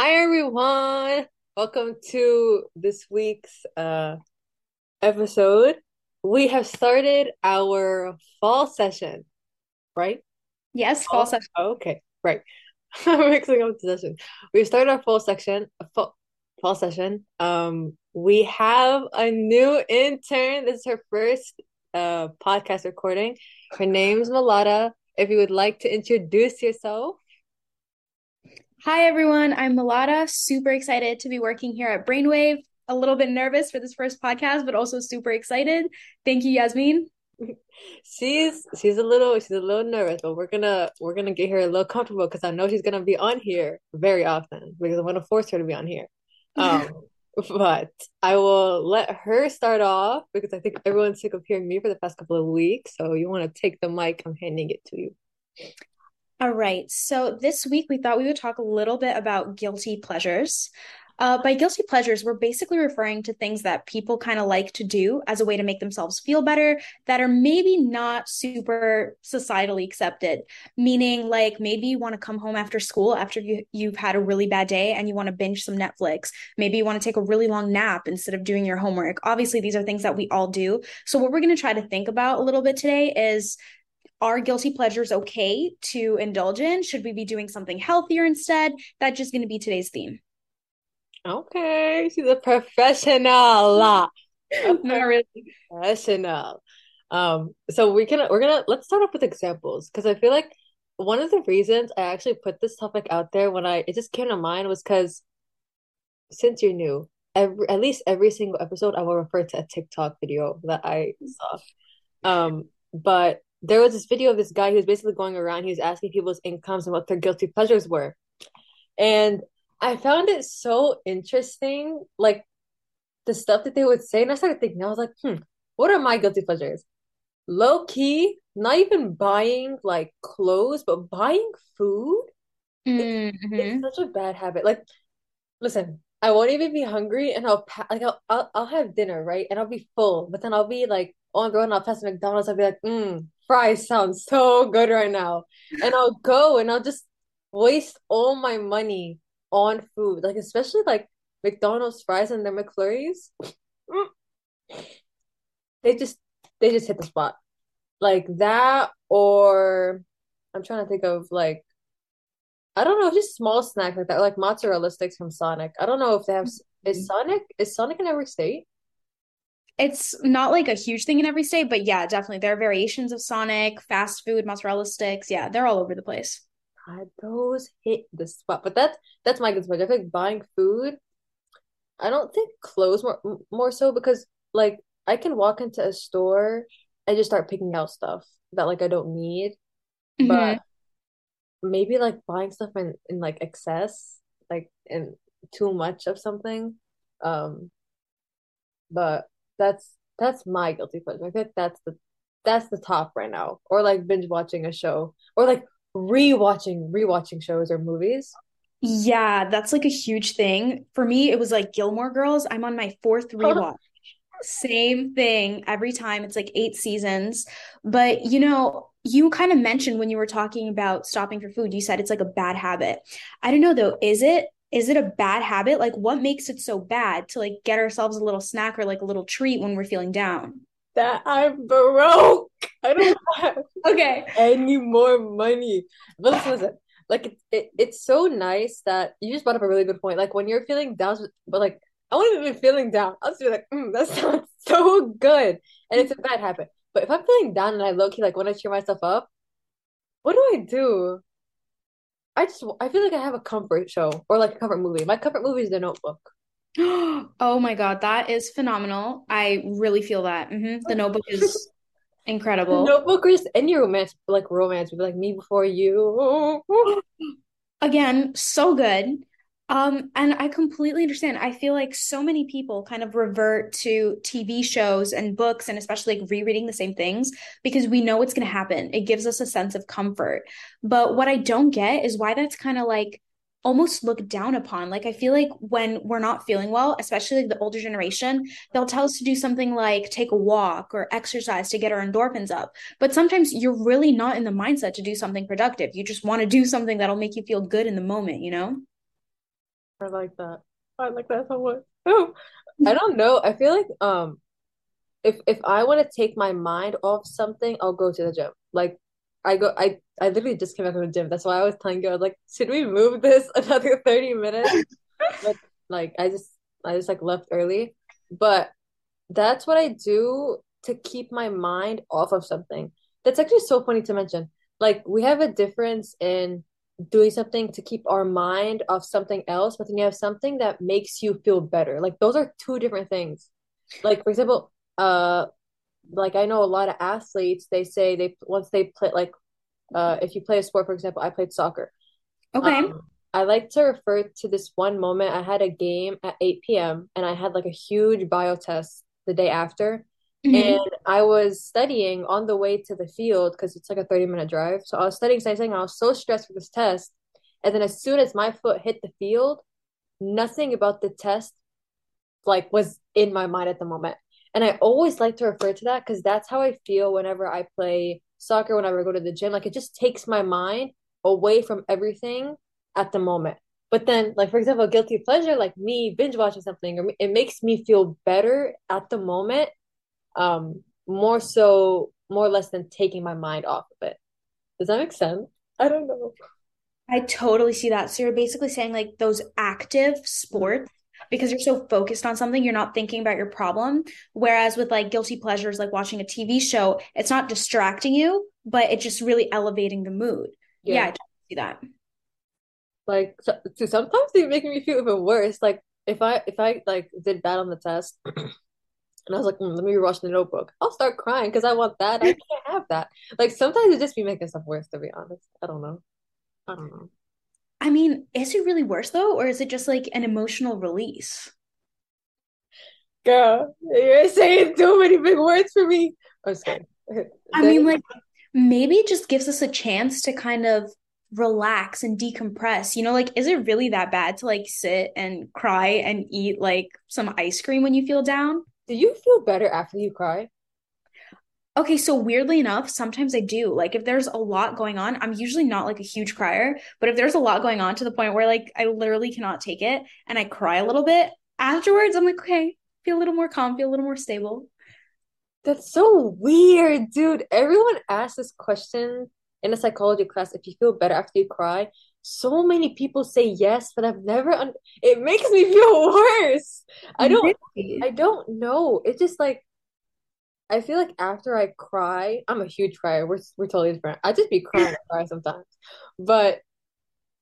Hi everyone. Welcome to this week's uh episode. We have started our fall session, right? Yes, fall session. Oh, okay, right. I'm mixing up the session. We've started our fall section, fall, fall session. Um, we have a new intern. This is her first uh podcast recording. Her name's Malata. If you would like to introduce yourself. Hi, everyone. I'm Malata. Super excited to be working here at Brainwave. A little bit nervous for this first podcast, but also super excited. Thank you, Yasmin. she's she's a little she's a little nervous, but we're gonna we're gonna get her a little comfortable because I know she's gonna be on here very often because I'm gonna force her to be on here. Um, but I will let her start off because I think everyone's sick of hearing me for the past couple of weeks. So you want to take the mic? I'm handing it to you. All right. So this week we thought we would talk a little bit about guilty pleasures. Uh, by guilty pleasures, we're basically referring to things that people kind of like to do as a way to make themselves feel better that are maybe not super societally accepted. Meaning, like maybe you want to come home after school after you, you've had a really bad day and you want to binge some Netflix. Maybe you want to take a really long nap instead of doing your homework. Obviously, these are things that we all do. So, what we're going to try to think about a little bit today is are guilty pleasures okay to indulge in? Should we be doing something healthier instead? That's just going to be today's theme. Okay, she's a professional. Not really. Professional. Um, so we can we're gonna let's start off with examples because I feel like one of the reasons I actually put this topic out there when I it just came to mind was because since you're new, every at least every single episode I will refer to a TikTok video that I saw. Um, but there was this video of this guy who was basically going around, he was asking people's incomes and what their guilty pleasures were. And I found it so interesting, like the stuff that they would say. And I started thinking, I was like, hmm, what are my guilty pleasures? Low key, not even buying like clothes, but buying food. It's, Mm-hmm. it's such a bad habit. Like, listen, I won't even be hungry and I'll like I'll, I'll I'll have dinner, right? And I'll be full, but then I'll be like on going out past McDonald's, I'll be like, mm, fries sound so good right now. And I'll go and I'll just waste all my money on food. Like especially like McDonald's fries and their McFlurries. They just they just hit the spot. Like that or I'm trying to think of like I don't know, just small snack like that, like mozzarella sticks from Sonic. I don't know if they have is Sonic is Sonic in every state? It's not like a huge thing in every state, but yeah, definitely. There are variations of Sonic, fast food, mozzarella sticks. Yeah, they're all over the place. God, those hit the spot. But that's that's my good spot. I feel like buying food. I don't think clothes more more so because like I can walk into a store and just start picking out stuff that like I don't need. But hmm maybe like buying stuff in, in like excess, like in too much of something. Um, but that's that's my guilty pleasure. I think that's the that's the top right now. Or like binge watching a show. Or like rewatching rewatching shows or movies. Yeah, that's like a huge thing. For me, it was like Gilmore Girls. I'm on my fourth rewatch. Same thing every time. It's like eight seasons. But you know, you kind of mentioned when you were talking about stopping for food, you said it's like a bad habit. I don't know though, is it is it a bad habit? Like what makes it so bad to like get ourselves a little snack or like a little treat when we're feeling down? that I'm broke. I don't have Okay. any more money. But listen, listen. Like it, it, it's so nice that you just brought up a really good point. Like when you're feeling down, but like I wasn't even be feeling down. I'll just be like, mm, that sounds so good. And it's a bad habit. But if I'm feeling down and I low key like want to cheer myself up, what do I do? I just I feel like I have a comfort show or like a comfort movie. My comfort movie is The Notebook. Oh my God, that is phenomenal. I really feel that. hmm The Notebook is The incredible. Notebook just any romance, like romance would be like me before you. Again, so good. Um, and I completely understand. I feel like so many people kind of revert to TV shows and books and especially like rereading the same things because we know what's going to happen. It gives us a sense of comfort. But what I don't get is why that's kind of like almost looked down upon. Like I feel like when we're not feeling well, especially like the older generation, they'll tell us to do something like take a walk or exercise to get our endorphins up. But sometimes you're really not in the mindset to do something productive. You just want to do something that'll make you feel good in the moment, you know? I like that. I like that so much. I don't know. I feel like um if if I want to take my mind off something, I'll go to the gym. Like I go I I literally just came back from the gym. That's why I was telling you I was like, should we move this another 30 minutes? But like I just I just like left early. But that's what I do to keep my mind off of something. That's actually so funny to mention. Like we have a difference in doing something to keep our mind off something else, but then you have something that makes you feel better. Like those are two different things. Like for example, uh like I know a lot of athletes, they say they once they play like uh if you play a sport, for example, I played soccer. Okay. Um, I like to refer to this one moment. I had a game at 8 p.m. and I had like a huge bio test the day after. And hmm I was studying on the way to the field because it's like a 30 minute drive. So I was studying, studying, studying. I was so stressed for this test. And then as soon as my foot hit the field, nothing about the test like was in my mind at the moment. And I always like to refer to that because that's how I feel whenever I play soccer, whenever I go to the gym. Like it just takes my mind away from everything at the moment. But then, like for example, guilty pleasure, like me binge watching something, or it makes me feel better at the moment, um, more so, more or less than taking my mind off of it. Does that make sense? I don't know. I totally see that. So you're basically saying like those active sports, because you're so focused on something, you're not thinking about your problem. Whereas with like guilty pleasures, like watching a TV show, it's not distracting you, but it's just really elevating the mood. Yeah, I totally see that. Like so, so sometimes they make me feel even worse. Like if I if I like did bad on the test and I was like, mm, let me rewatch the notebook, I'll start crying because I want that. I can't have that. Like sometimes it just be making stuff worse, to be honest. I don't know. I don't know. I mean, is it really worse though, or is it just like an emotional release? Girl, you're saying too many big words for me. I'm kidding. I mean, like maybe it just gives us a chance to kind of relax and decompress. You know, like, is it really that bad to like sit and cry and eat like some ice cream when you feel down? Do you feel better after you cry? Okay, so weirdly enough, sometimes I do. Like, if there's a lot going on, I'm usually not like a huge crier, but if there's a lot going on to the point where like I literally cannot take it and I cry a little bit, afterwards, I'm like, okay, feel a little more calm, feel a little more stable. That's so weird, dude. Everyone asks this question in a psychology class if you feel better after you cry. So many people say yes, but I've never un it makes me feel worse. I don't Really? I don't know. It's just like I feel like after I cry, I'm a huge crier. We're we're totally different. I just be crying and cry sometimes. But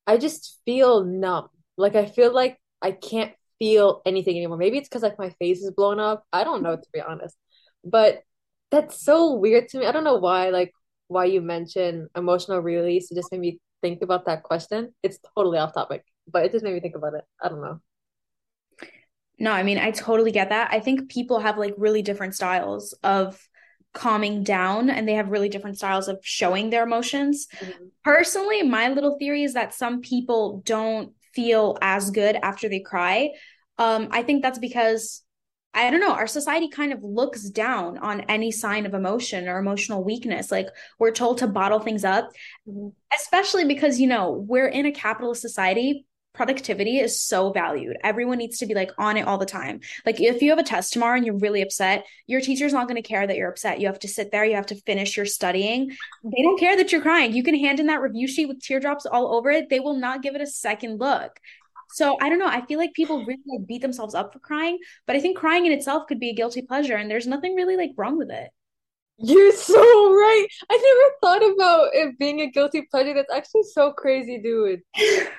I just feel numb. Like I feel like I can't feel anything anymore. Maybe it's because like my face is blown up. I don't know to be honest. But that's so weird to me. I don't know why like why you mentioned emotional release. It just made me think about that question. It's totally off topic, but it just made me think about it. I don't know. No, I mean, I totally get that. I think people have like really different styles of calming down and they have really different styles of showing their emotions. Mhm. Personally, my little theory is that some people don't feel as good after they cry. Um, I think that's because I don't know, our society kind of looks down on any sign of emotion or emotional weakness. Like we're told to bottle things up Mhm. especially because you know we're in a capitalist society. Productivity is so valued. Everyone needs to be like on it all the time. Like if you have a test tomorrow and you're really upset your teacher's not going to care that you're upset. You have to sit there you have to finish your studying. They don't care that you're crying. You can hand in that review sheet with teardrops all over it. They will not give it a second look so i don't know i feel like people really like beat themselves up for crying but i think crying in itself could be a guilty pleasure and there's nothing really like wrong with it You're so right. I never thought about it being a guilty pleasure. That's actually so crazy, dude.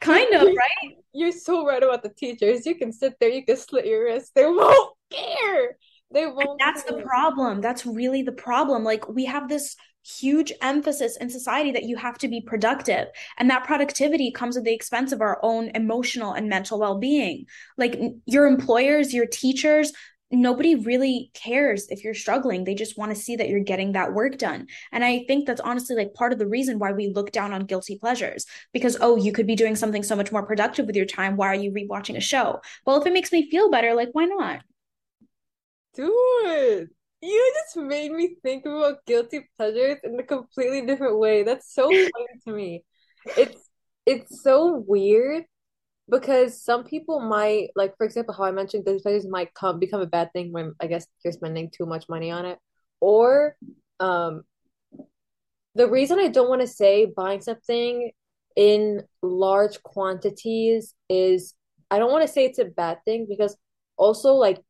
Kind of you're, you're so right about the teachers. You can sit there, you can slit your wrist. They won't care. They won't That's the problem. That's really the problem. Like, we have this huge emphasis in society that you have to be productive. And that productivity comes at the expense of our own emotional and mental well being. Like, your employers, your teachers, nobody really cares if you're struggling. They just want to see that you're getting that work done. And I think that's honestly like part of the reason why we look down on guilty pleasures because, oh, you could be doing something so much more productive with your time. Why are you rewatching a show? Well, if it makes me feel better, like, why not? Dude, you just made me think about guilty pleasures in a completely different way. That's so funny to me. It's it's so weird because some people might like for example how I mentioned those pleasures might come become a bad thing when I guess you're spending too much money on it. Or um the reason I don't want to say buying something in large quantities is I don't want to say it's a bad thing because also like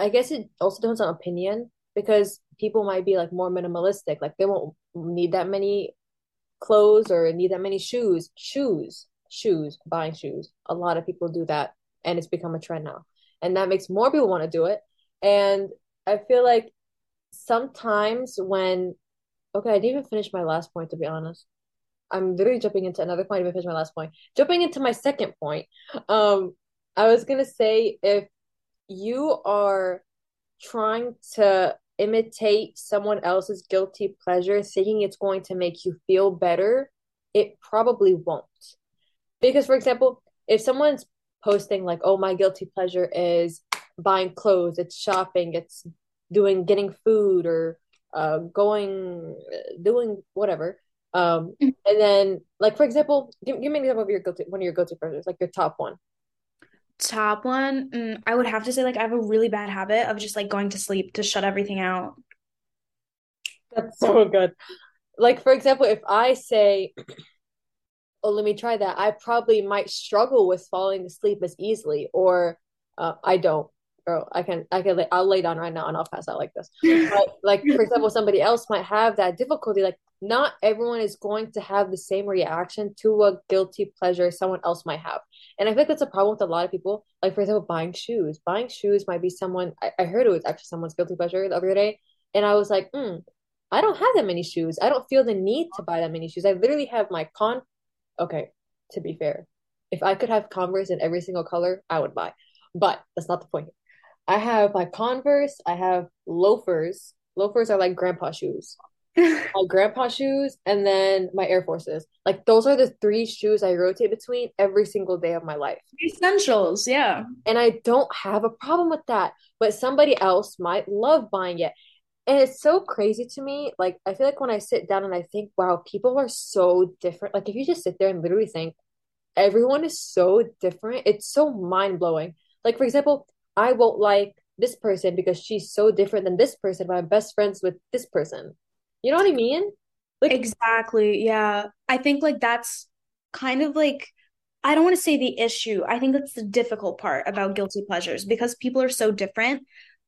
I guess it also depends on opinion because people might be like more minimalistic. Like they won't need that many clothes or need that many shoes. Shoes shoes buying shoes. A lot of people do that and it's become a trend now. And that makes more people want to do it. And I feel like sometimes when okay I didn't even finish my last point to be honest. I'm literally jumping into another point. I didn't finish my last point. Jumping into my second point, um, I was gonna say if you are trying to imitate someone else's guilty pleasure, thinking it's going to make you feel better, it probably won't. Because, for example, if someone's posting like, "Oh, my guilty pleasure is buying clothes, it's shopping, it's doing getting food or uh going doing whatever." Um, and then like for example, give, give me an example of your guilty one of your guilty pleasures, like your top one. Top one, mm, I would have to say like I have a really bad habit of just like going to sleep to shut everything out. That's so good. Like for example, if I say, "Oh, let me try that," I probably might struggle with falling asleep as easily, or uh, I don't. Girl, I can, I can, lay, I'll lay down right now and I'll pass out like this. But like for example, somebody else might have that difficulty. Like not everyone is going to have the same reaction to a guilty pleasure someone else might have. And I think that's a problem with a lot of people. Like for example, buying shoes. Buying shoes might be someone. I, I heard it was actually someone's guilty pleasure the other day, and I was like, hmm, I don't have that many shoes. I don't feel the need to buy that many shoes. I literally have my con. Okay, to be fair, if I could have Converse in every single color, I would buy. But that's not the point. I have my Converse. I have loafers. Loafers are like grandpa shoes. My grandpa shoes, and then my Air Forces. Like those are the three shoes I rotate between every single day of my life. Essentials, yeah. And I don't have a problem with that. But somebody else might love buying it. And it's so crazy to me. Like, I feel like when I sit down and I think, wow, people are so different. Like, if you just sit there and literally think, everyone is so different, it's so mind blowing. Like, for example, I won't like this person because she's so different than this person, but I'm best friends with this person. You know what I mean? Like, Exactly. Yeah. I think like that's kind of like I don't want to say the issue. I think that's the difficult part about guilty pleasures because people are so different.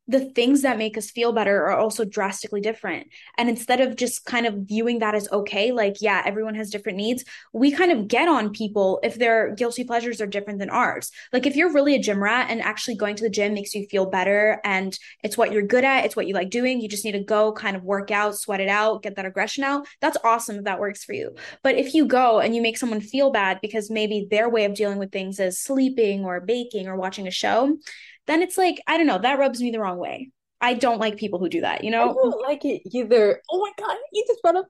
The things that make us feel better are also drastically different. And instead of just kind of viewing that as okay, like, yeah, everyone has different needs, we kind of get on people if their guilty pleasures are different than ours. Like, if you're really a gym rat and actually going to the gym makes you feel better and it's what you're good at, it's what you like doing, you just need to go kind of work out, sweat it out, get that aggression out. That's awesome if that works for you. But if you go and you make someone feel bad because maybe their way of dealing with things is sleeping or baking or watching a show, then it's like, I don't know, that rubs me the wrong way. I don't like people who do that, you know? I don't like it either. Oh my God, you just brought up.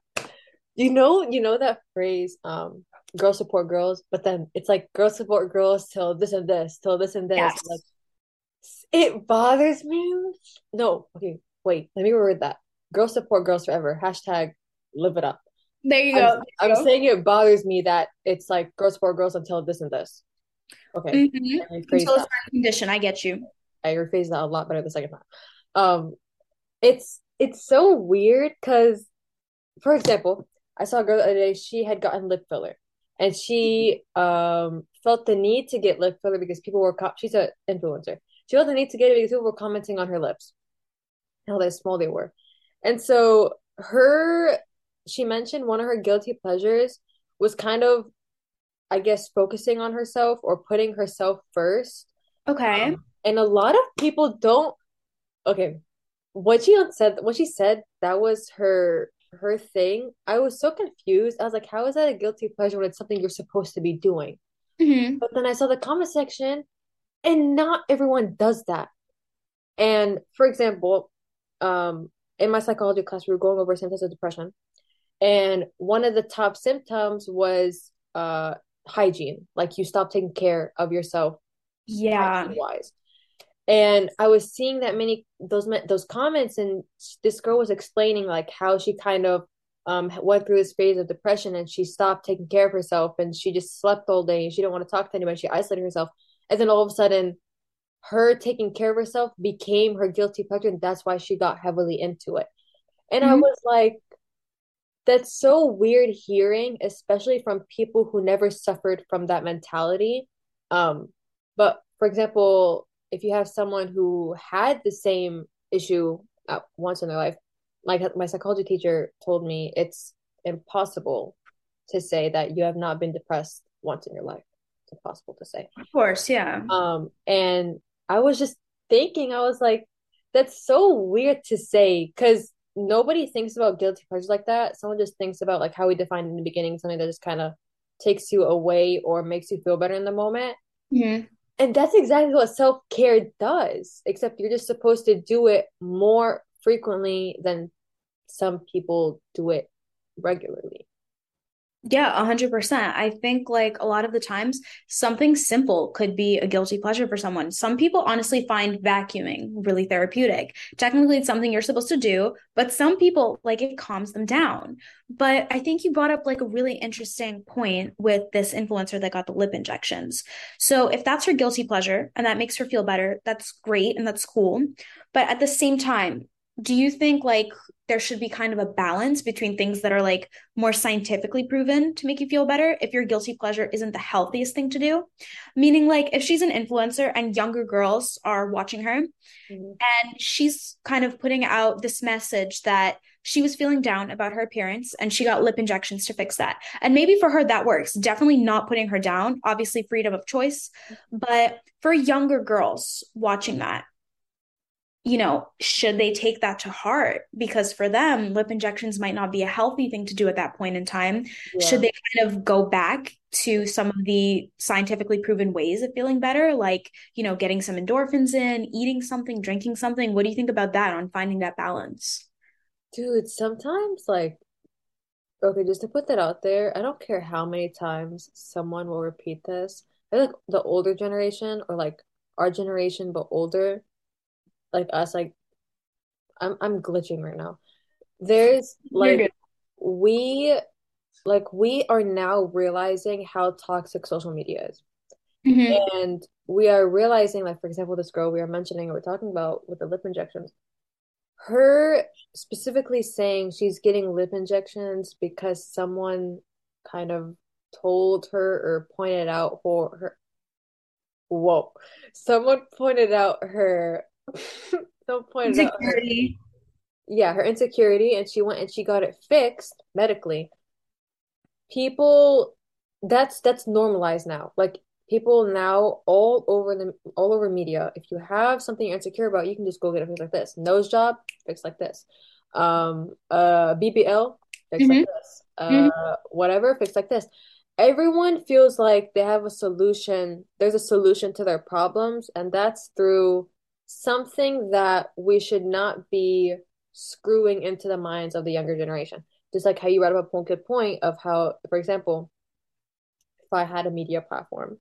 You know, you know that phrase, um, girls support girls, but then it's like girls support girls till this and this, till this and this. Like it bothers me. No, okay, wait, let me reword that. Girls support girls forever. Hashtag live it up. There you I'm go. There I'm you go. saying it bothers me that it's like girls support girls until this and this. Okay, hmm I rephrase Until that. not a condition, I get you. I rephrased that a lot better the second time. Um, it's it's so weird because, for example, I saw a girl the other day. She had gotten lip filler, and she um felt the need to get lip filler because people were co- she's an influencer. She felt the need to get it because people were commenting on her lips, how they small they were, and so her she mentioned one of her guilty pleasures was kind of I guess focusing on herself or putting herself first. Okay. Um, and a lot of people don't. Okay, what she said what she said that was her her thing i was so confused i was like how is that a guilty pleasure when it's something you're supposed to be doing hmm but then i saw the comment section and not everyone does that and for example um in my psychology class we were going over symptoms of depression and one of the top symptoms was uh hygiene like you stop taking care of yourself Yeah. wise and I was seeing that many those those comments, and this girl was explaining like how she kind of um went through this phase of depression and she stopped taking care of herself and she just slept all day and she didn't want to talk to anybody she isolated herself and then all of a sudden her taking care of herself became her guilty pleasure and that's why she got heavily into it and i Mhm. was like that's so weird hearing especially from people who never suffered from that mentality. Um but for example if you have someone who had the same issue at once in their life like my psychology teacher told me it's impossible to say that you have not been depressed once in your life. It's impossible to say. Of course, yeah. um, and I was just thinking, I was like, that's so weird to say because nobody thinks about guilty pleasures like that. Someone just thinks about like how we defined in the beginning, something that just kind of takes you away or makes you feel better in the moment. Mhm. And that's exactly what self-care does, except you're just supposed to do it more frequently than some people do it regularly. Yeah, 100%. I think like a lot of the times something simple could be a guilty pleasure for someone. Some people honestly find vacuuming really therapeutic. Technically, it's something you're supposed to do, but some people like it calms them down. But I think you brought up like a really interesting point with this influencer that got the lip injections. So if that's her guilty pleasure and that makes her feel better, that's great and that's cool. But at the same time, do you think like there should be kind of a balance between things that are like more scientifically proven to make you feel better if your guilty pleasure isn't the healthiest thing to do? Meaning, like, if she's an influencer and younger girls are watching her Mhm. and she's kind of putting out this message that she was feeling down about her appearance and she got lip injections to fix that. And maybe for her that works. Definitely not putting her down, obviously, freedom of choice. But for younger girls watching that, you know, should they take that to heart? Because for them, lip injections might not be a healthy thing to do at that point in time. Should they kind of go back to some of the scientifically proven ways of feeling better, like, you know, getting some endorphins in, eating something, drinking something? What do you think about that on finding that balance? Dude, sometimes like Okay, just to put that out there, I don't care how many times someone will repeat this. I feel like the older generation or like our generation but older, like us, like I'm I'm glitching right now. There's like we like we are now realizing how toxic social media is. hmm And we are realizing, like, for example, this girl we are mentioning or we're talking about with the lip injections, her specifically saying she's getting lip injections because someone kind of told her or pointed out for her. Whoa. Someone pointed out her, out her, Insecurity. yeah, her insecurity, and she went and she got it fixed medically. People, that's that's normalized now. Like people now all over the all over media, if you have something you're insecure about, you can just go get it fixed like this. Nose job, fixed like this. Um, uh, BBL, fixed like hmm this. Uh, whatever, fixed like this. Everyone feels like they have a solution. There's a solution to their problems, and that's through something that we should not be screwing into the minds of the younger generation. Just like how you brought up a good point of how, for example, if I had a media platform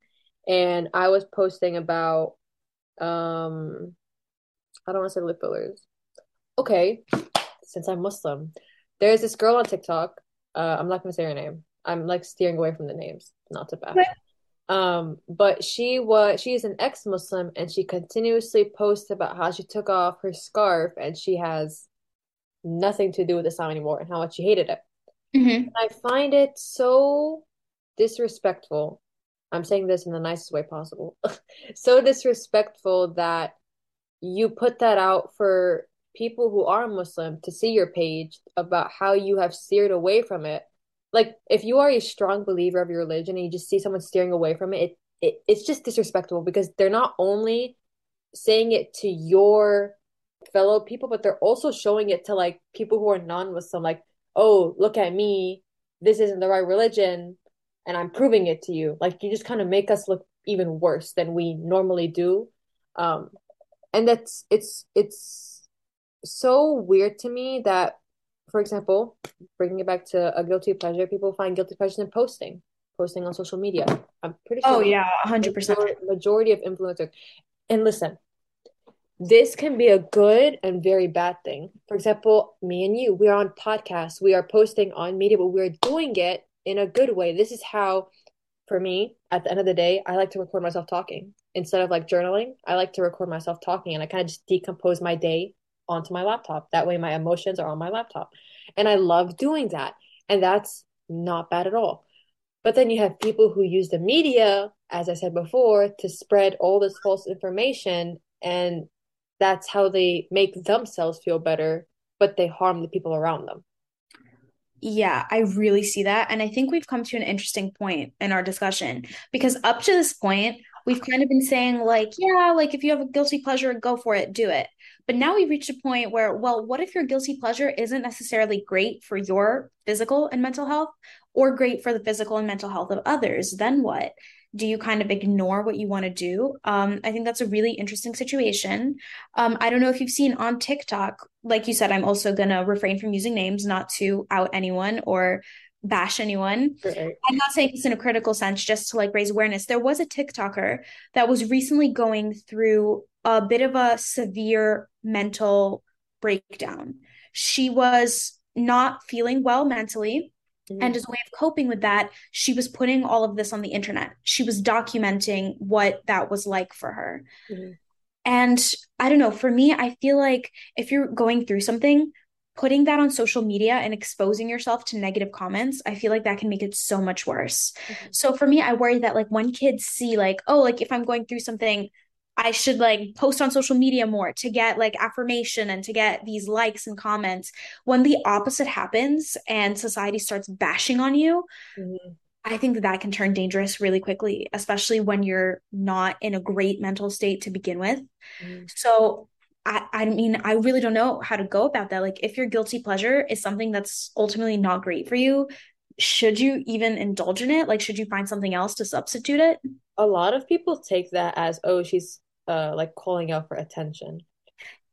and I was posting about, um, I don't want to say lip fillers. Okay, since I'm Muslim, there's this girl on TikTok. Uh, I'm not gonna say her name. I'm like steering away from the names, not to bash. Um, but she was she is an ex-Muslim and she continuously posts about how she took off her scarf and she has nothing to do with Islam anymore and how much she hated it. hmm I find it so disrespectful. I'm saying this in the nicest way possible. So disrespectful that you put that out for people who are Muslim to see your page about how you have steered away from it. Like if you are a strong believer of your religion and you just see someone steering away from it, it, it it's just disrespectful because they're not only saying it to your fellow people, but they're also showing it to like people who are non-Muslim, like, oh, look at me, this isn't the right religion, and I'm proving it to you. Like you just kind of make us look even worse than we normally do. Um, and that's it's it's so weird to me that, for example, bringing it back to a guilty pleasure, people find guilty pleasure in posting, posting on social media. I'm pretty Oh sure yeah, 100%. majority, majority of influencers. And listen, this can be a good and very bad thing. For example, me and you, we are on podcasts, we are posting on media, but we're doing it in a good way. This is how, for me, at the end of the day, I like to record myself talking. Instead of like journaling, I like to record myself talking and I kind of just decompose my day onto my laptop. That way my emotions are on my laptop. And I love doing that. And that's not bad at all. But then you have people who use the media, as I said before, to spread all this false information and that's how they make themselves feel better, but they harm the people around them. Yeah, I really see that. And I think we've come to an interesting point in our discussion because up to this point, we've kind of been saying, like, yeah, like if you have a guilty pleasure, go for it, do it. But now we've reached a point where, well, what if your guilty pleasure isn't necessarily great for your physical and mental health or great for the physical and mental health of others? Then what? Do you kind of ignore what you want to do? Um, I think that's a really interesting situation. Um, I don't know if you've seen on TikTok, like you said, I'm also going to refrain from using names, not to out anyone or bash anyone. Right. I'm not saying this in a critical sense, just to like raise awareness. There was a TikToker that was recently going through a bit of a severe mental breakdown. She was not feeling well mentally Mm-hmm. And as a way of coping with that, she was putting all of this on the internet. She was documenting what that was like for her. Mm-hmm. And I don't know, for me, I feel like if you're going through something, putting that on social media and exposing yourself to negative comments, I feel like that can make it so much worse. Mm-hmm. So for me, I worry that like when kids see like, oh, like if I'm going through something, I should like post on social media more to get like affirmation and to get these likes and comments. When the opposite happens and society starts bashing on you, mm-hmm. I think that that can turn dangerous really quickly, especially when you're not in a great mental state to begin with. Mm-hmm. So I, I mean, I really don't know how to go about that. Like, if your guilty pleasure is something that's ultimately not great for you, should you even indulge in it? Like, should you find something else to substitute it? A lot of people take that as, oh, she's uh like calling out for attention.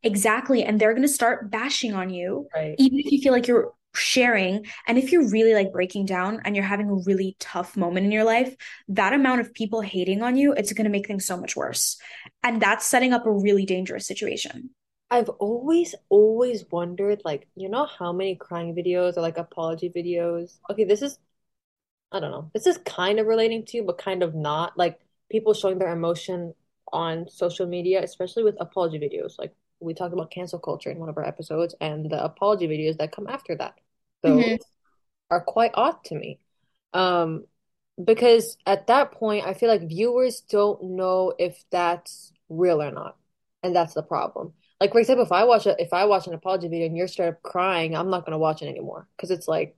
Exactly. And they're going to start bashing on you, right. even if you feel like you're sharing. And if you're really like breaking down and you're having a really tough moment in your life, that amount of people hating on you, it's going to make things so much worse. And that's setting up a really dangerous situation. I've always, always wondered, like, you know, how many crying videos or like apology videos? Okay, this is, I don't know, this is kind of relating to, you, but kind of not. Like, people showing their emotion on social media, especially with apology videos. Like we talked about cancel culture in one of our episodes, and the apology videos that come after that. Those mm-hmm. are quite odd to me. Um, because at that point, I feel like viewers don't know if that's real or not, and that's the problem. Like for example, if I watch a, if I watch an apology video and you're straight up crying, I'm not gonna watch it anymore because it's like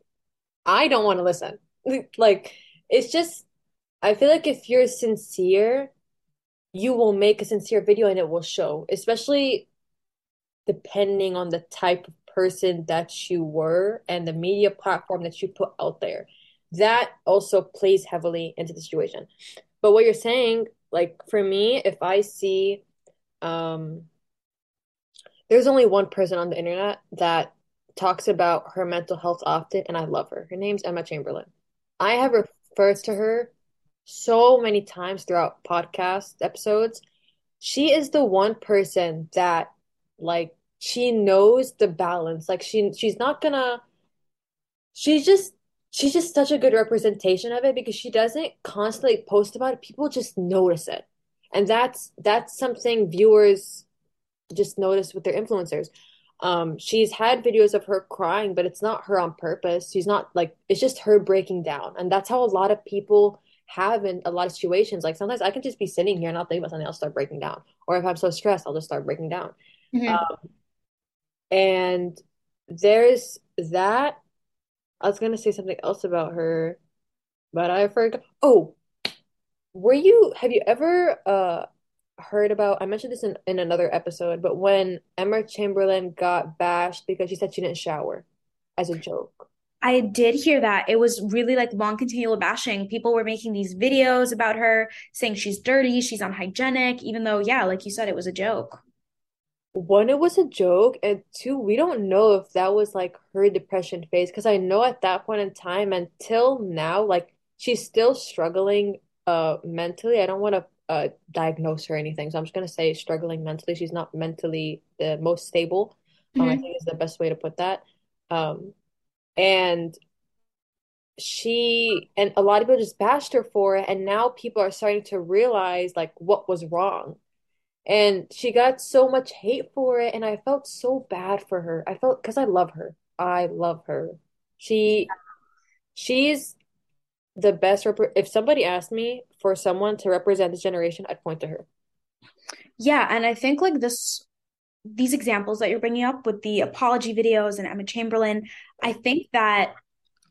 I don't want to listen. like it's just I feel like if you're sincere you will make a sincere video and it will show, especially depending on the type of person that you were and the media platform that you put out there. That also plays heavily into the situation. But what you're saying, like for me, if I see um there's only one person on the internet that talks about her mental health often and I love her. Her name's Emma Chamberlain. I have referred to her so many times throughout podcast episodes. She is the one person that like she knows the balance. Like she she's not gonna she's just she's just such a good representation of it because she doesn't constantly post about it. People just notice it. And that's that's something viewers just notice with their influencers. Um, she's had videos of her crying, but it's not her on purpose. She's not like it's just her breaking down. And that's how a lot of people have in a lot of situations. Like sometimes I can just be sitting here and I'll think about something, I'll start breaking down. Or if I'm so stressed, I'll just start breaking down. Mm-hmm. Um, and there's that. I was gonna say something else about her, but I forgot. Oh, were you? Have you ever uh heard about? I mentioned this in in another episode, but when Emma Chamberlain got bashed because she said she didn't shower as a joke. I did hear that. It was really like long continual bashing. People were making these videos about her saying she's dirty, she's unhygienic, even though, yeah, like you said, it was a joke. One, it was a joke, and two, we don't know if that was like her depression phase. Because I know at that point in time until now, like she's still struggling uh mentally. I don't want to uh diagnose her or anything. So I'm just gonna say struggling mentally. She's not mentally the most stable. Um, I Mhm. think is the best way to put that. Um, and she and a lot of people just bashed her for it, and now people are starting to realize like what was wrong. And she got so much hate for it, and I felt so bad for her. I felt because I love her. I love her. She she's the best rep if somebody asked me for someone to represent this generation, I'd point to her. Yeah, and I think like this these examples that you're bringing up with the apology videos and Emma Chamberlain, I think that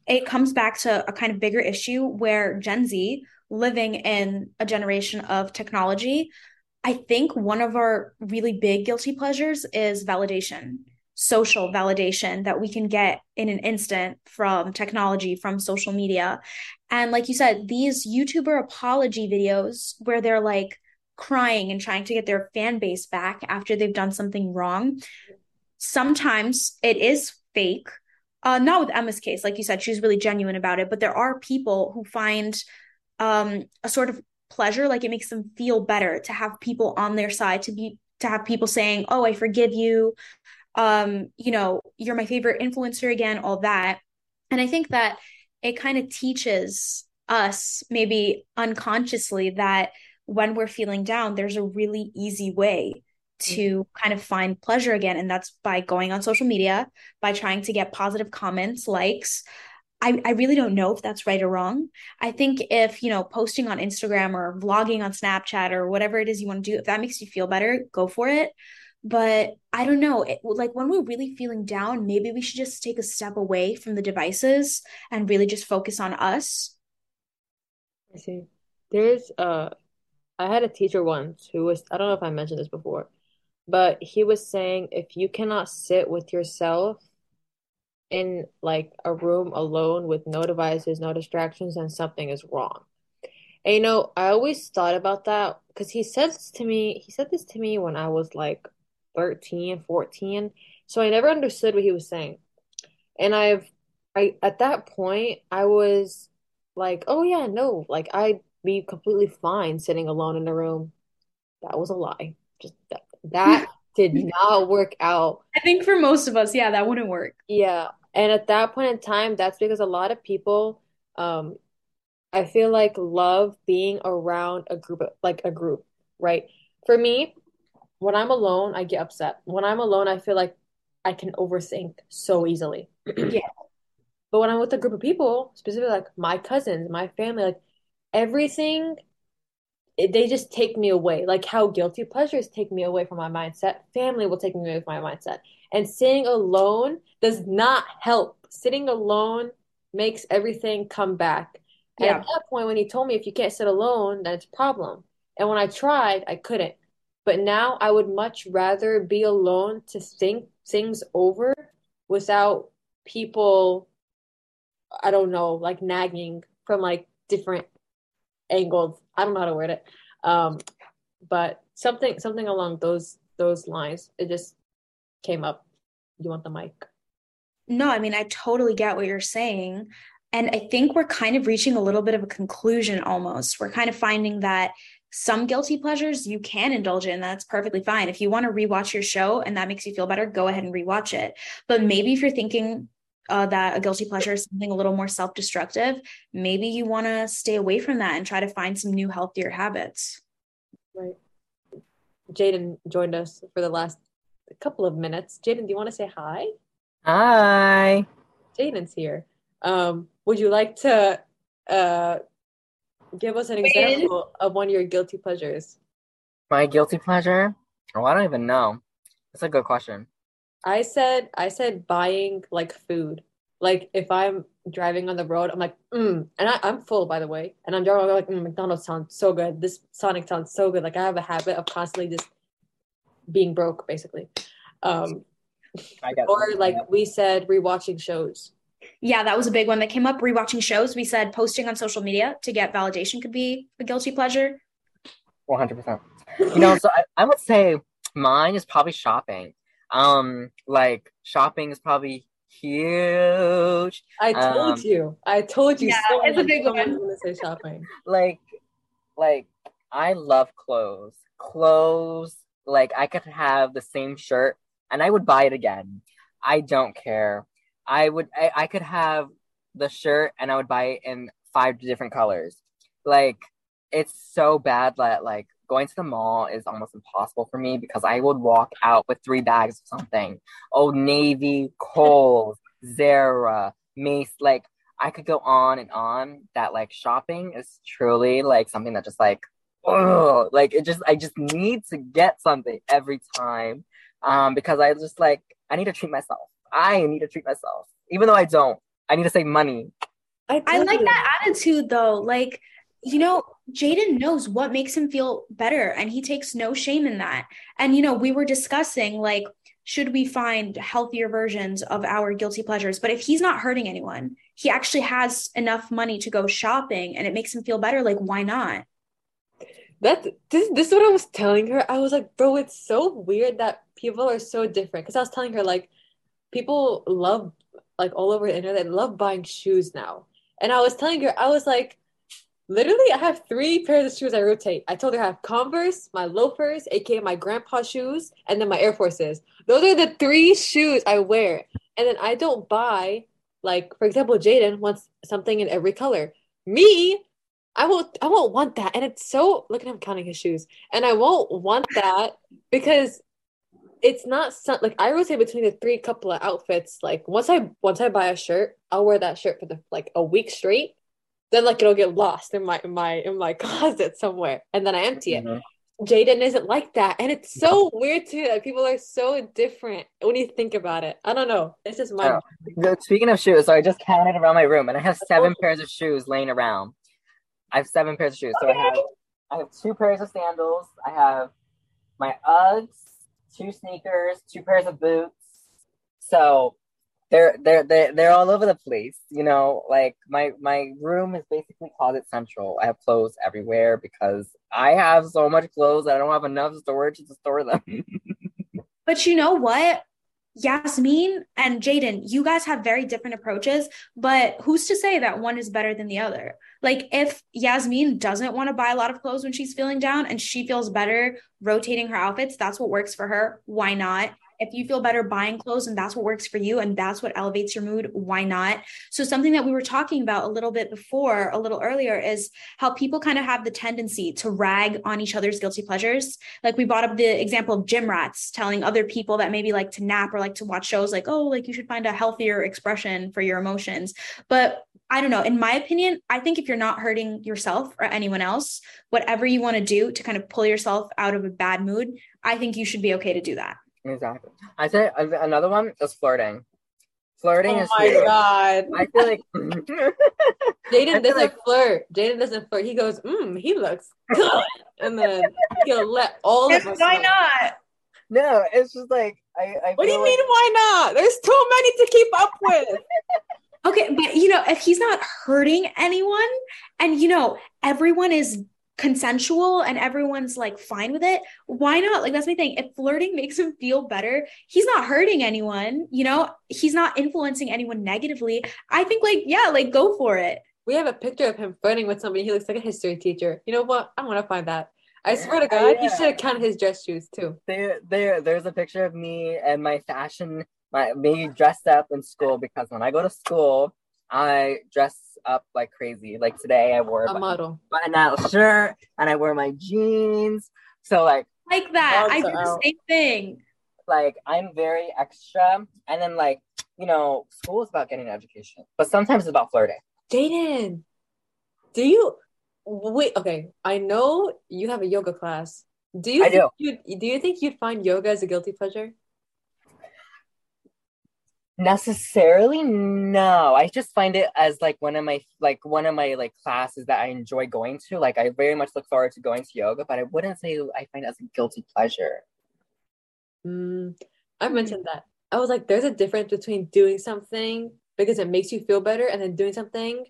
it comes back to a kind of bigger issue where Gen Z, living in a generation of technology, I think one of our really big guilty pleasures is validation, social validation that we can get in an instant from technology, from social media. And like you said, these YouTuber apology videos where they're like crying and trying to get their fan base back after they've done something wrong, sometimes it is fake. Uh, not with Emma's case, like you said, she's really genuine about it, but there are people who find um, a sort of pleasure, like it makes them feel better to have people on their side, to be to have people saying, "Oh, I forgive you," um, you know, "You're my favorite influencer again," all that. And I think that it kind of teaches us, maybe unconsciously, that when we're feeling down, there's a really easy way to kind of find pleasure again. And that's by going on social media, by trying to get positive comments, likes. I, I really don't know if that's right or wrong. I think if, you know, posting on Instagram or vlogging on Snapchat or whatever it is you want to do, if that makes you feel better, go for it. But I don't know, it, like when we're really feeling down, maybe we should just take a step away from the devices and really just focus on us. I see. There's uh I had a teacher once who was I don't know if I mentioned this before, but he was saying if you cannot sit with yourself in like a room alone with no devices, no distractions, then something is wrong. And you know, I always thought about that because he said this to me, he said this to me when I was like 13, 14. So I never understood what he was saying. And I've I at that point I was like, oh yeah, no, like I'd be completely fine sitting alone in a room. That was a lie. Just that that did not work out. I think for most of us, yeah, that wouldn't work. Yeah. And at that point in time, that's because a lot of people, um, I feel like love being around a group of, like a group, right? For me, when I'm alone, I get upset. When I'm alone, I feel like I can overthink so easily. Yeah. But when I'm with a group of people, specifically like my cousins, my family, like everything, it, they just take me away. Like how guilty pleasures take me away from my mindset, family will take me away from my mindset. And sitting alone does not help. Sitting alone makes everything come back. And at that point, when he told me if you can't sit alone, then it's a problem. And when I tried, I couldn't. But now I would much rather be alone to think things over without people I don't know, like nagging from like different angles. I don't know how to word it. Um, but something something along those those lines. It just came up. You want the mic? No, I mean, I totally get what you're saying. And I think we're kind of reaching a little bit of a conclusion almost. We're kind of finding that some guilty pleasures you can indulge in. That's perfectly fine. If you want to rewatch your show and that makes you feel better, go ahead and rewatch it. But maybe if you're thinking uh, that a guilty pleasure is something a little more self-destructive, maybe you want to stay away from that and try to find some new healthier habits. Right. Jaden joined us for the last couple of minutes. Jaden, do you want to say hi? Hi. Jaden's here. Um, would you like to uh give us an Jaden? example of one of your guilty pleasures? My guilty pleasure? Oh, I don't even know. That's a good question. I said I said buying like food. Like if I'm driving on the road, I'm like, mm. And I, I'm full, by the way. And I'm driving, I'm like, mm, McDonald's sounds so good. This Sonic sounds so good. Like I have a habit of constantly just being broke, basically. Um, I guess. or like we said, rewatching shows. Yeah, that was a big one that came up. Rewatching shows. We said posting on social media to get validation could be a guilty pleasure. 100%. You know, so I, I would say mine is probably shopping. Um, like shopping is probably huge. I told Um, you. I told you Yeah, so it's a much big someone's one. gonna say shopping. Like, like I love clothes. Clothes, like I could have the same shirt and I would buy it again. I don't care. I would I, I could have the shirt and I would buy it in five different colors. Like it's so bad that like going to the mall is almost impossible for me because I would walk out with three bags of something. Old Navy, Kohl's, Zara, Mace, like I could go on and on. That like shopping is truly like something that just like oh like it just I just need to get something every time. Um because I just like I need to treat myself. I need to treat myself. Even though I don't. I need to save money. I, I like that attitude though. Like, you know, Jaden knows what makes him feel better and he takes no shame in that. And, you know, we were discussing like, should we find healthier versions of our guilty pleasures? But if he's not hurting anyone, he actually has enough money to go shopping and it makes him feel better. Like, why not? That this this is what I was telling her. I was like, bro, it's so weird that people are so different. Because I was telling her like, people love like all over the internet love buying shoes now. And I was telling her, I was like, literally, I have three pairs of shoes I rotate. I told her I have Converse, my loafers, aka my grandpa shoes, and then my Air Forces. Those are the three shoes I wear. And then I don't buy, like, for example, Jaden wants something in every color. Me, I won't I won't want that. And it's so look at him counting his shoes. And I won't want that because it's not like I rotate between the three couple of outfits. Like once I once I buy a shirt, I'll wear that shirt for the like a week straight. Then like it'll get lost in my in my in my closet somewhere, and then I empty it. Mm-hmm. Jaden isn't like that, and it's so weird too that people are so different when you think about it. I don't know. This is my. Oh. Speaking of shoes, so I just counted around my room, and I have seven pairs of shoes laying around. I have seven pairs of shoes. Okay. So I have I have two pairs of sandals. I have my Uggs two sneakers, two pairs of boots. So they're they're they're they're all over the place. You know, like my my room is basically closet central. I have clothes everywhere because I have so much clothes I don't have enough storage to store them. but you know what? Yasmin and Jaden, you guys have very different approaches, but who's to say that one is better than the other? Like, if Yasmin doesn't want to buy a lot of clothes when she's feeling down and she feels better rotating her outfits, that's what works for her. Why not? If you feel better buying clothes and that's what works for you and that's what elevates your mood, why not? So, something that we were talking about a little bit before, a little earlier, is how people kind of have the tendency to rag on each other's guilty pleasures. Like we brought up the example of gym rats telling other people that maybe like to nap or like to watch shows, like, oh, like you should find a healthier expression for your emotions. But I don't know. In my opinion, I think if you're not hurting yourself or anyone else, whatever you want to do to kind of pull yourself out of a bad mood, I think you should be okay to do that. Exactly. I say another one is flirting. Flirting oh is my huge. god. I feel like Jaden doesn't like... flirt. Jaden doesn't flirt. He goes, mm, he looks good. and then he'll let all of us Why know. not? No, it's just like I, I What do you like... mean why not? There's too many to keep up with. okay, but you know, if he's not hurting anyone and you know, everyone is consensual and everyone's like fine with it, why not? Like that's my thing. If flirting makes him feel better, he's not hurting anyone, you know, he's not influencing anyone negatively. I think like, yeah, like go for it. We have a picture of him flirting with somebody. He looks like a history teacher. You know what? I want to find that. I swear to God, yeah. he should have counted his dress shoes too. There, there, there's a picture of me and my fashion, my me dressed up in school because when I go to school, I dress up like crazy. Like today, I wore a, a model button out shirt and I wear my jeans. So like like that, I do the same thing. Like I'm very extra, and then like you know, school is about getting an education, but sometimes it's about flirting. Jaden, do you wait? Okay, I know you have a yoga class. Do you? I do. You, do you think you'd find yoga as a guilty pleasure? Necessarily no. I just find it as like one of my like one of my like classes that i enjoy going to. Like i very much look forward to going to yoga but i wouldn't say i find it as a guilty pleasure. Mm, i mentioned that. I was like there's a difference between doing something because it makes you feel better and then doing something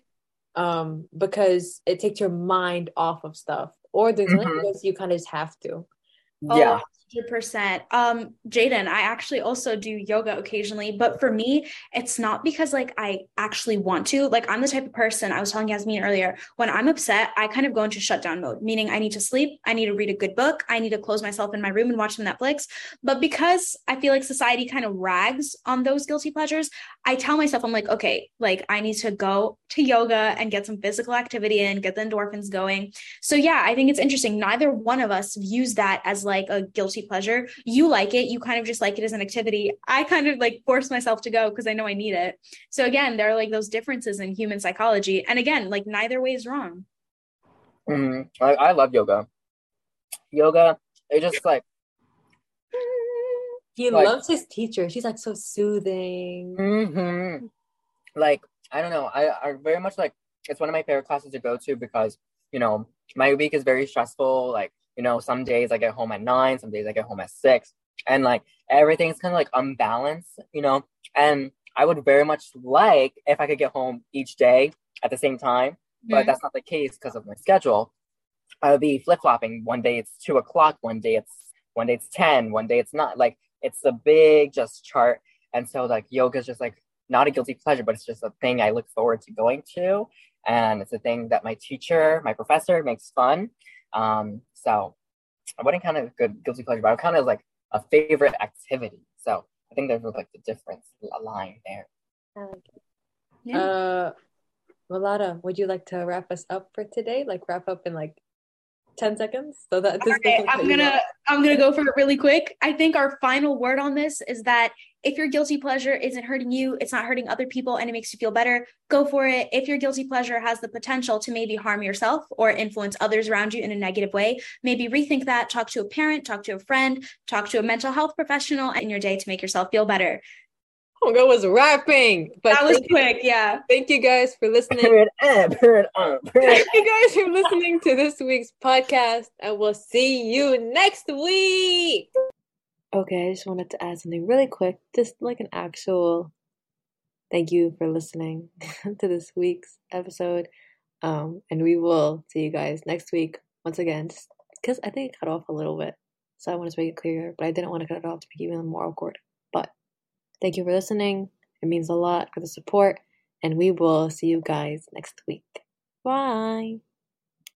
um because it takes your mind off of stuff. Or there's mm-hmm. you kind of just have to. Yeah. Oh, 100%. Um, Jaden, I actually also do yoga occasionally, but for me, it's not because like I actually want to. Like I'm the type of person I was telling Yasmin earlier, when I'm upset, I kind of go into shutdown mode, meaning I need to sleep, I need to read a good book, I need to close myself in my room and watch some Netflix. But because I feel like society kind of rags on those guilty pleasures, I tell myself, I'm like, okay, like I need to go to yoga and get some physical activity in, get the endorphins going. So yeah, I think it's interesting. Neither one of us views that as like a guilty pleasure. You like it, you kind of just like it as an activity. I kind of like force myself to go because I know I need it. So again, there are like those differences in human psychology. And again, like neither way is wrong. Mm-hmm. I, I love yoga. Yoga, it just like he like, loves his teacher. She's like so soothing. Mm-hmm. Like I don't know. I, I very much like it's one of my favorite classes to go to because you know my week is very stressful. Like you know, some days I get home at nine, some days I get home at six, and like everything's kind of like unbalanced, you know. And I would very much like if I could get home each day at the same time, but mm-hmm. that's not the case because of my schedule. I would be flip flopping. One day it's two o'clock, one day it's one day it's ten, one day it's not. Like it's a big just chart, and so like yoga is just like not a guilty pleasure, but it's just a thing I look forward to going to, and it's a thing that my teacher, my professor makes fun. Um, so I wouldn't kind of good guilty pleasure, but I kind of like a favorite activity. So I think there's like the difference, a line there. Yeah. Uh, Malada, would you like to wrap us up for today? Like wrap up in like 10 seconds so that this right, I'm gonna I'm gonna go for it really quick. I think our final word on this is that if your guilty pleasure isn't hurting you, it's not hurting other people and it makes you feel better, go for it. If your guilty pleasure has the potential to maybe harm yourself or influence others around you in a negative way, maybe rethink that, talk to a parent, talk to a friend, talk to a mental health professional in your day to make yourself feel better. Hongo was rapping. But that was quick, you, yeah. Thank you guys for listening. Period, period, thank you guys for listening to this week's podcast, and we'll see you next week. Okay, I just wanted to add something really quick, just like an actual thank you for listening to this week's episode. Um, and we will see you guys next week once again, because I think it cut off a little bit. So I want to make it clear, but I didn't want to cut it off to make it even more awkward. Thank you for listening. It means a lot for the support, and we will see you guys next week. Bye.